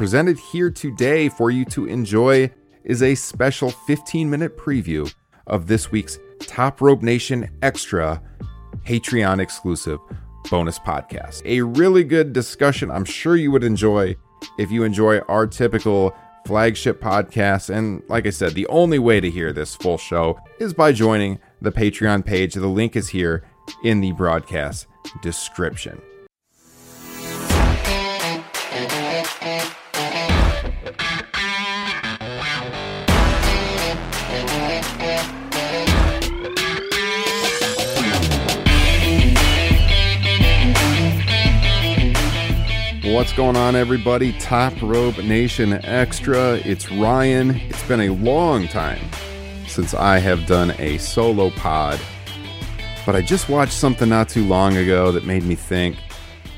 Presented here today for you to enjoy is a special 15 minute preview of this week's Top Rope Nation Extra Patreon exclusive bonus podcast. A really good discussion I'm sure you would enjoy if you enjoy our typical flagship podcast. And like I said, the only way to hear this full show is by joining the Patreon page. The link is here in the broadcast description. What's going on, everybody? Top Rope Nation Extra. It's Ryan. It's been a long time since I have done a solo pod, but I just watched something not too long ago that made me think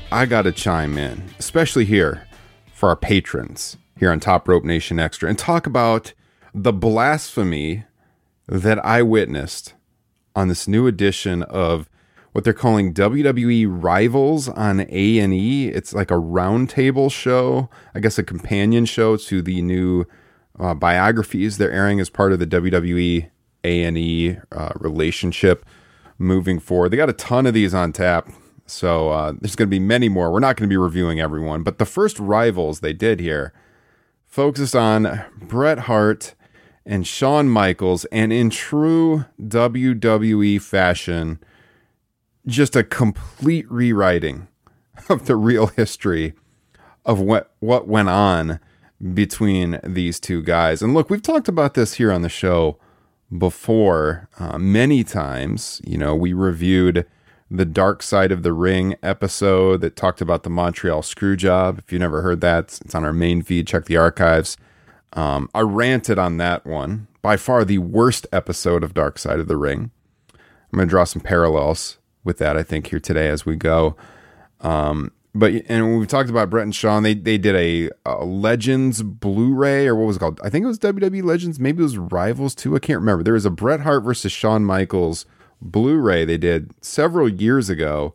I got to chime in, especially here for our patrons here on Top Rope Nation Extra, and talk about the blasphemy that I witnessed on this new edition of what they're calling WWE Rivals on A and E. It's like a roundtable show, I guess a companion show to the new uh, biographies they're airing as part of the WWE A and E uh, relationship moving forward. They got a ton of these on tap, so uh, there's going to be many more. We're not going to be reviewing everyone, but the first Rivals they did here focused on Bret Hart and Shawn Michaels, and in true WWE fashion just a complete rewriting of the real history of what what went on between these two guys. And look, we've talked about this here on the show before uh, many times. You know, we reviewed the Dark Side of the Ring episode that talked about the Montreal Screwjob. If you never heard that, it's on our main feed. Check the archives. Um, I ranted on that one. By far the worst episode of Dark Side of the Ring. I'm going to draw some parallels with that, I think, here today as we go. Um, but and when we talked about Bret and Shawn, they they did a, a, Legends Blu-ray or what was it called? I think it was WWE Legends. Maybe it was Rivals too. I can't remember. There was a Bret Hart versus Shawn Michaels Blu-ray they did several years ago,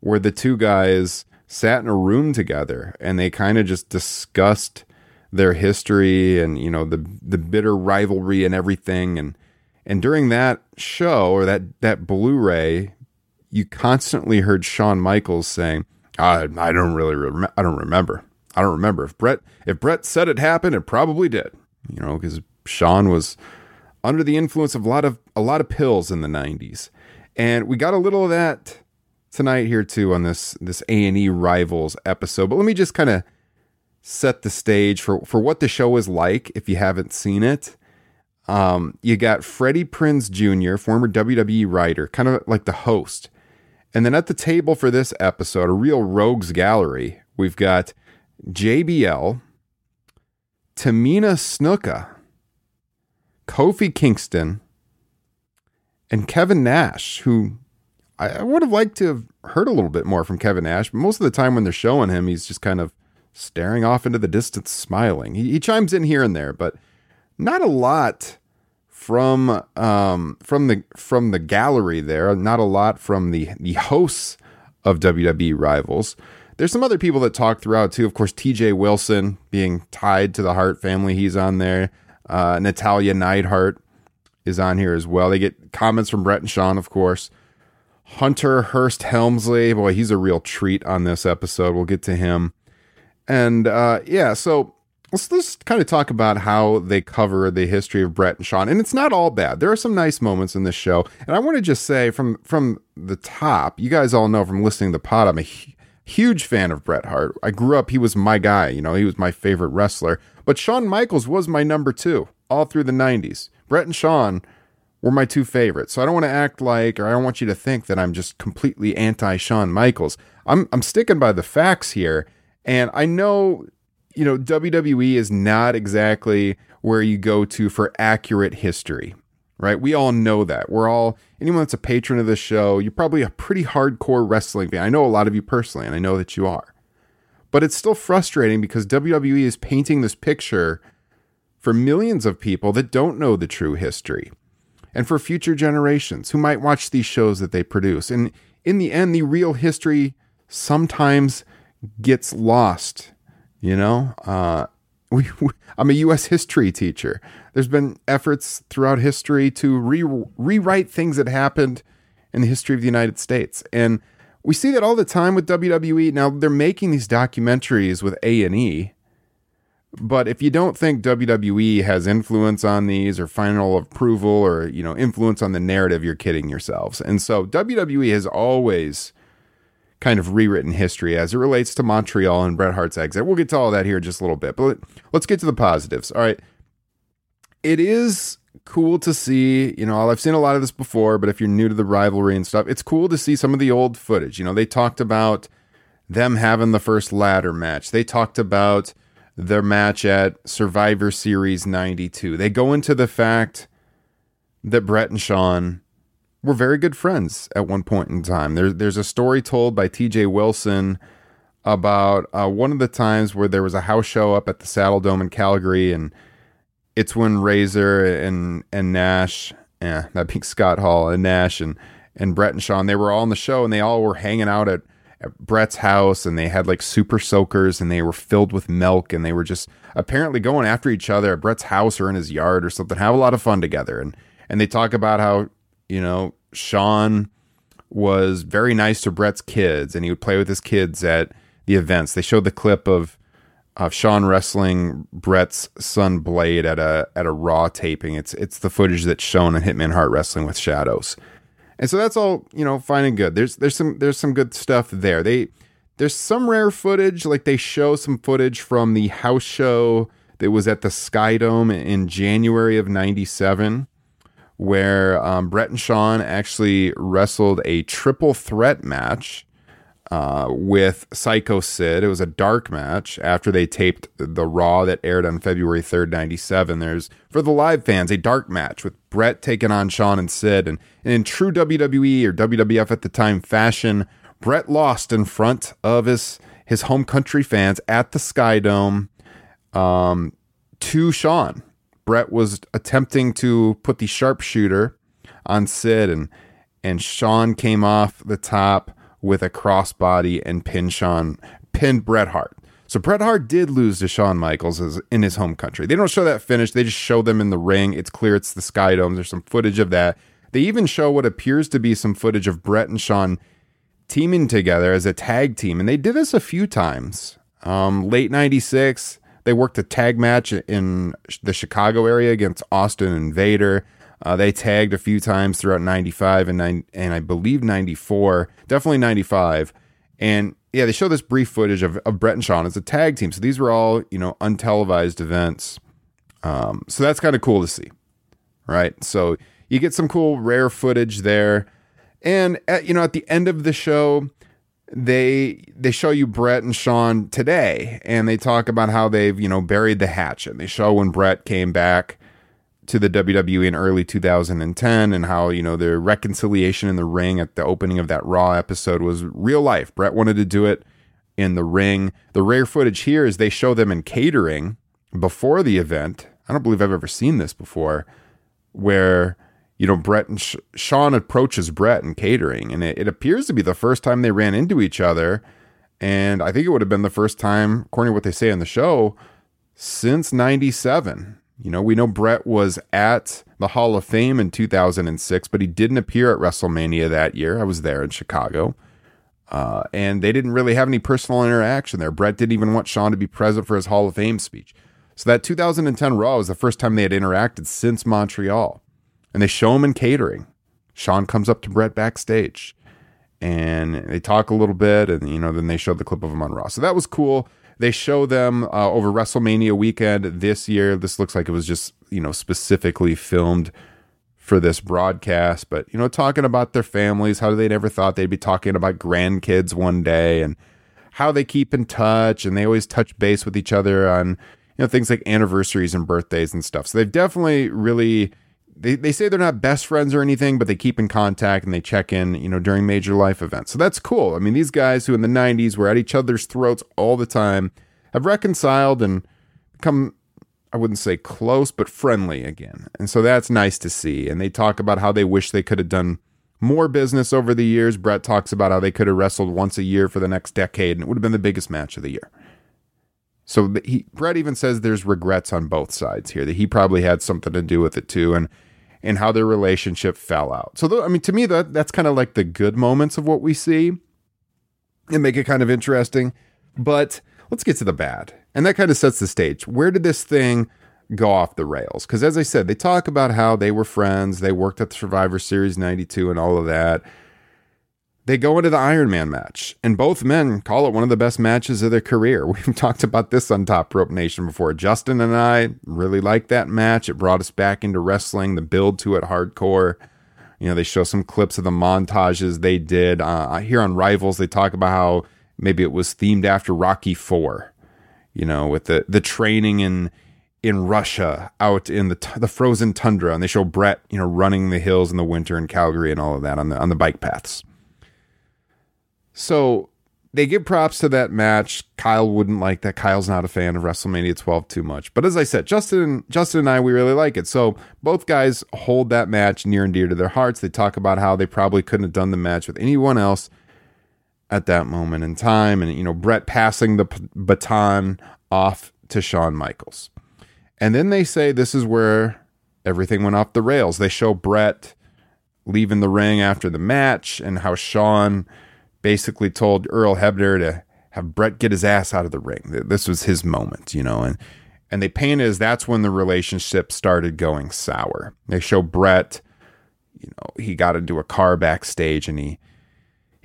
where the two guys sat in a room together and they kind of just discussed their history and you know the the bitter rivalry and everything and and during that show or that that Blu-ray you constantly heard Shawn Michaels saying, I, I don't really, I don't remember. I don't remember if Bret if Bret said it happened, it probably did, you know, because Shawn was under the influence of a lot of, a lot of pills in the nineties. And we got a little of that tonight here too on this, this A and E rivals episode. But let me just kind of set the stage for, for what the show is like. If you haven't seen it, um, you got Freddie Prinze Jr., former WWE writer, kind of like the host. And then at the table for this episode, a real rogues gallery, we've got JBL, Tamina Snuka, Kofi Kingston, and Kevin Nash, who I, would have liked to have heard a little bit more from Kevin Nash, but most of the time when they're showing him, he's just kind of staring off into the distance, smiling. He, he chimes in here and there, but not a lot from um, from the from the gallery there. Not a lot from the the hosts of WWE Rivals. There's some other people that talk throughout too. Of course, T.J. Wilson being tied to the Hart family, he's on there. Uh, Natalya Neidhart is on here as well. They get comments from Bret and Shawn, of course. Hunter Hearst Helmsley, boy, he's a real treat on this episode. We'll get to him. And uh, yeah, so let's just kind of talk about how they cover the history of Bret and Shawn. And it's not all bad. There are some nice moments in this show. And I want to just say from from the top, you guys all know from listening to the pod, I'm a huge fan of Bret Hart. I grew up, he was my guy, you know, he was my favorite wrestler. But Shawn Michaels was my number two all through the 90s. Bret and Shawn were my two favorites. So I don't want to act like, or I don't want you to think that I'm just completely anti Shawn Michaels. I'm I'm sticking by the facts here, and I know, you know, WWE is not exactly where you go to for accurate history, right? We all know that. We're all anyone that's a patron of the show. You're probably a pretty hardcore wrestling fan. I know a lot of you personally, and I know that you are. But it's still frustrating because WWE is painting this picture for millions of people that don't know the true history and for future generations who might watch these shows that they produce. And in the end, the real history sometimes gets lost. You know, uh, we, we, I'm a U.S. history teacher. There's been efforts throughout history to re- rewrite things that happened in the history of the United States, and we see that all the time with WWE. Now they're making these documentaries with A and E, but if you don't think WWE has influence on these or final approval or you know influence on the narrative, you're kidding yourselves. And so WWE has always kind of rewritten history as it relates to Montreal and Bret Hart's exit. We'll get to all that here in just a little bit, but let's get to the positives. All right. It is cool to see, you know, I've seen a lot of this before, but if you're new to the rivalry and stuff, it's cool to see some of the old footage. You know, they talked about them having the first ladder match. They talked about their match at Survivor Series 92. They go into the fact that Bret and Shawn were very good friends at one point in time. There, there's a story told by TJ Wilson about uh, one of the times where there was a house show up at the Saddle Dome in Calgary and it's when Razor and and Nash, yeah, that being Scott Hall and Nash and and Bret and Shawn, they were all on the show and they all were hanging out at, at Bret's house and they had like super soakers and they were filled with milk and they were just apparently going after each other at Bret's house or in his yard or something, have a lot of fun together. And and they talk about how, you know, Shawn was very nice to Bret's kids and he would play with his kids at the events. They showed the clip of of Shawn wrestling Bret's son Blade at a at a Raw taping. It's it's the footage that's shown in Hitman Hart Wrestling with Shadows, and so that's all you know, fine and good. There's there's some there's some good stuff there. They there's some rare footage, like they show some footage from the house show that was at the Sky Dome in January of '97, where um, Bret and Shawn actually wrestled a triple threat match uh, with Psycho Sid. It was a dark match after they taped the Raw that aired on February 3rd, 97. There's, for the live fans, a dark match with Bret taking on Shawn and Sid. And, and in true WWE or WWF at the time fashion, Bret lost in front of his, his home country fans at the Skydome um, to Shawn. Bret was attempting to put the sharpshooter on Sid, and, and Shawn came off the top with a crossbody and pinned Shawn, pinned Bret Hart. So Bret Hart did lose to Shawn Michaels in his home country. They don't show that finish. They just show them in the ring. It's clear it's the Sky Skydome. There's some footage of that. They even show what appears to be some footage of Bret and Shawn teaming together as a tag team. And they did this a few times. Um, late 96, they worked a tag match in the Chicago area against Austin and Vader. Uh, they tagged a few times throughout 95 and, nine, and I believe 94, definitely 95. And yeah, they show this brief footage of, of Bret and Shawn as a tag team. So these were all, you know, untelevised events. Um, so that's kind of cool to see, right? So you get some cool rare footage there. And at, you know, at the end of the show, they they show you Bret and Shawn today, and they talk about how they've you know buried the hatchet. They show when Bret came back to the WWE in early 2010 and how, you know, the reconciliation in the ring at the opening of that Raw episode was real life. Bret wanted to do it in the ring. The rare footage here is they show them in catering before the event. I don't believe I've ever seen this before where, you know, Bret and Sh- Shawn approaches Bret in catering and it, it appears to be the first time they ran into each other. And I think it would have been the first time, according to what they say in the show, since 97 you know, we know Bret was at the Hall of Fame in 2006, but he didn't appear at WrestleMania that year. I was there in Chicago. Uh, and they didn't really have any personal interaction there. Bret didn't even want Shawn to be present for his Hall of Fame speech. So that 2010 Raw was the first time they had interacted since Montreal. And they show him in catering. Shawn comes up to Bret backstage and they talk a little bit and, you know, then they show the clip of him on Raw. So that was cool. They show them uh, over WrestleMania weekend this year. This looks like it was just you know specifically filmed for this broadcast, but you know, talking about their families, how they never thought they'd be talking about grandkids one day and how they keep in touch and they always touch base with each other on you know things like anniversaries and birthdays and stuff. So they've definitely really they, they say they're not best friends or anything, but they keep in contact and they check in, you know, during major life events. So that's cool. I mean, these guys who in the 90s were at each other's throats all the time have reconciled and become I wouldn't say close, but friendly again. And so that's nice to see. And they talk about how they wish they could have done more business over the years. Bret talks about how they could have wrestled once a year for the next decade, and it would have been the biggest match of the year. So he, Bret even says there's regrets on both sides here that he probably had something to do with it too, and and how their relationship fell out. So I mean, to me, that that's kind of like the good moments of what we see, and make it kind of interesting. But let's get to the bad. And that kind of sets the stage. Where did this thing go off the rails? Because as I said, they talk about how they were friends, they worked at the Survivor Series 92 and all of that. They go into the Iron Man match, and both men call it one of the best matches of their career. We've talked about this on Top Rope Nation before. Justin and I really liked that match. It brought us back into wrestling, the build to it hardcore. You know, they show some clips of the montages they did. Uh, here on Rivals, they talk about how maybe it was themed after Rocky Four, you know, with the the training in in Russia out in the t- the frozen tundra, and they show Bret, you know, running the hills in the winter in Calgary and all of that on the on the bike paths. So they give props to that match. Kyle wouldn't like that. Kyle's not a fan of WrestleMania 12 too much. But as I said, Justin Justin and I we really like it. So both guys hold that match near and dear to their hearts. They talk about how they probably couldn't have done the match with anyone else at that moment in time. And, you know, Bret passing the p- baton off to Shawn Michaels. And then they say this is where everything went off the rails. They show Bret leaving the ring after the match and how Shawn basically told Earl Hebner to have Bret get his ass out of the ring. This was his moment, you know, and and they paint as that's when the relationship started going sour. They show Bret, you know, he got into a car backstage and he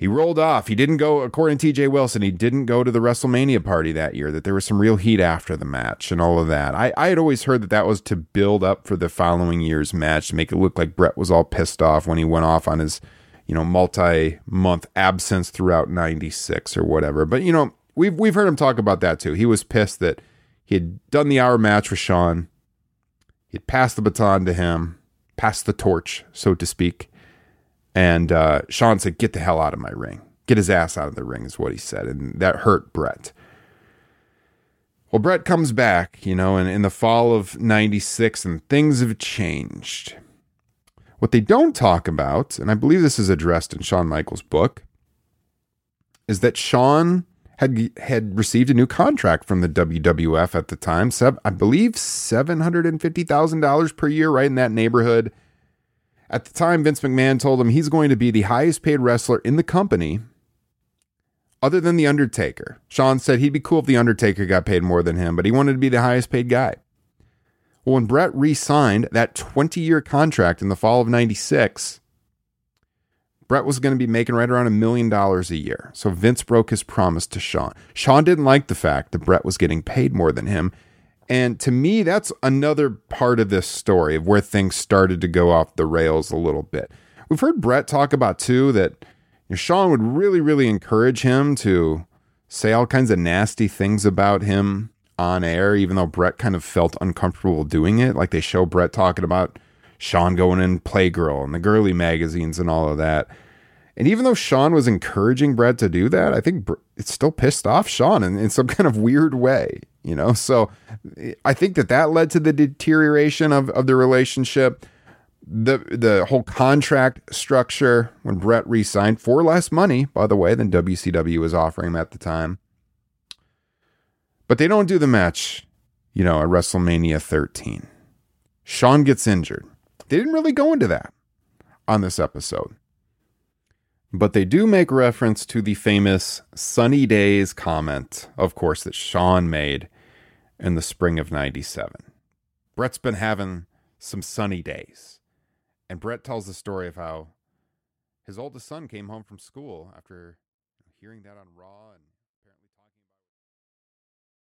he rolled off. He didn't go, according to TJ Wilson, he didn't go to the WrestleMania party that year, that there was some real heat after the match and all of that. I, I had always heard that that was to build up for the following year's match, to make it look like Bret was all pissed off when he went off on his, you know, multi month absence throughout 96 or whatever. But, you know, we've, we've heard him talk about that too. He was pissed that he had done the hour match with Shawn, he'd passed the baton to him, passed the torch, so to speak and uh, Shawn said, Get the hell out of my ring. Get his ass out of the ring, is what he said. And that hurt Bret Well, Bret comes back, you know, in, in the fall of 96, and things have changed. What they don't talk about, and I believe this is addressed in Shawn Michaels' book, is that Shawn had had received a new contract from the WWF at the time. I believe seven hundred and fifty thousand dollars per year, right in that neighborhood. At the time, Vince McMahon told him he's going to be the highest paid wrestler in the company, other than The Undertaker. Shawn said he'd be cool if The Undertaker got paid more than him, but he wanted to be the highest paid guy. Well, when Bret re signed that 20 year contract in the fall of 96, Bret was going to be making right around a million dollars a year. So Vince broke his promise to Shawn. Shawn didn't like the fact that Bret was getting paid more than him and to me, that's another part of this story of where things started to go off the rails a little bit. We've heard Bret talk about too that you know, Shawn would really, really encourage him to say all kinds of nasty things about him on air, even though Bret kind of felt uncomfortable doing it. Like they show Bret talking about Shawn going in Playgirl and the girly magazines and all of that. And even though Shawn was encouraging Bret to do that, I think it still pissed off Shawn in, in some kind of weird way you know so i think that that led to the deterioration of, of the relationship the the whole contract structure when Bret re-signed for less money by the way than WCW was offering him at the time but they don't do the match you know at WrestleMania 13 Shawn gets injured they didn't really go into that on this episode but they do make reference to the famous sunny days comment, of course, that Shawn made in the spring of 97. Bret's been having some sunny days. And Bret tells the story of how his oldest son came home from school after hearing that on Raw and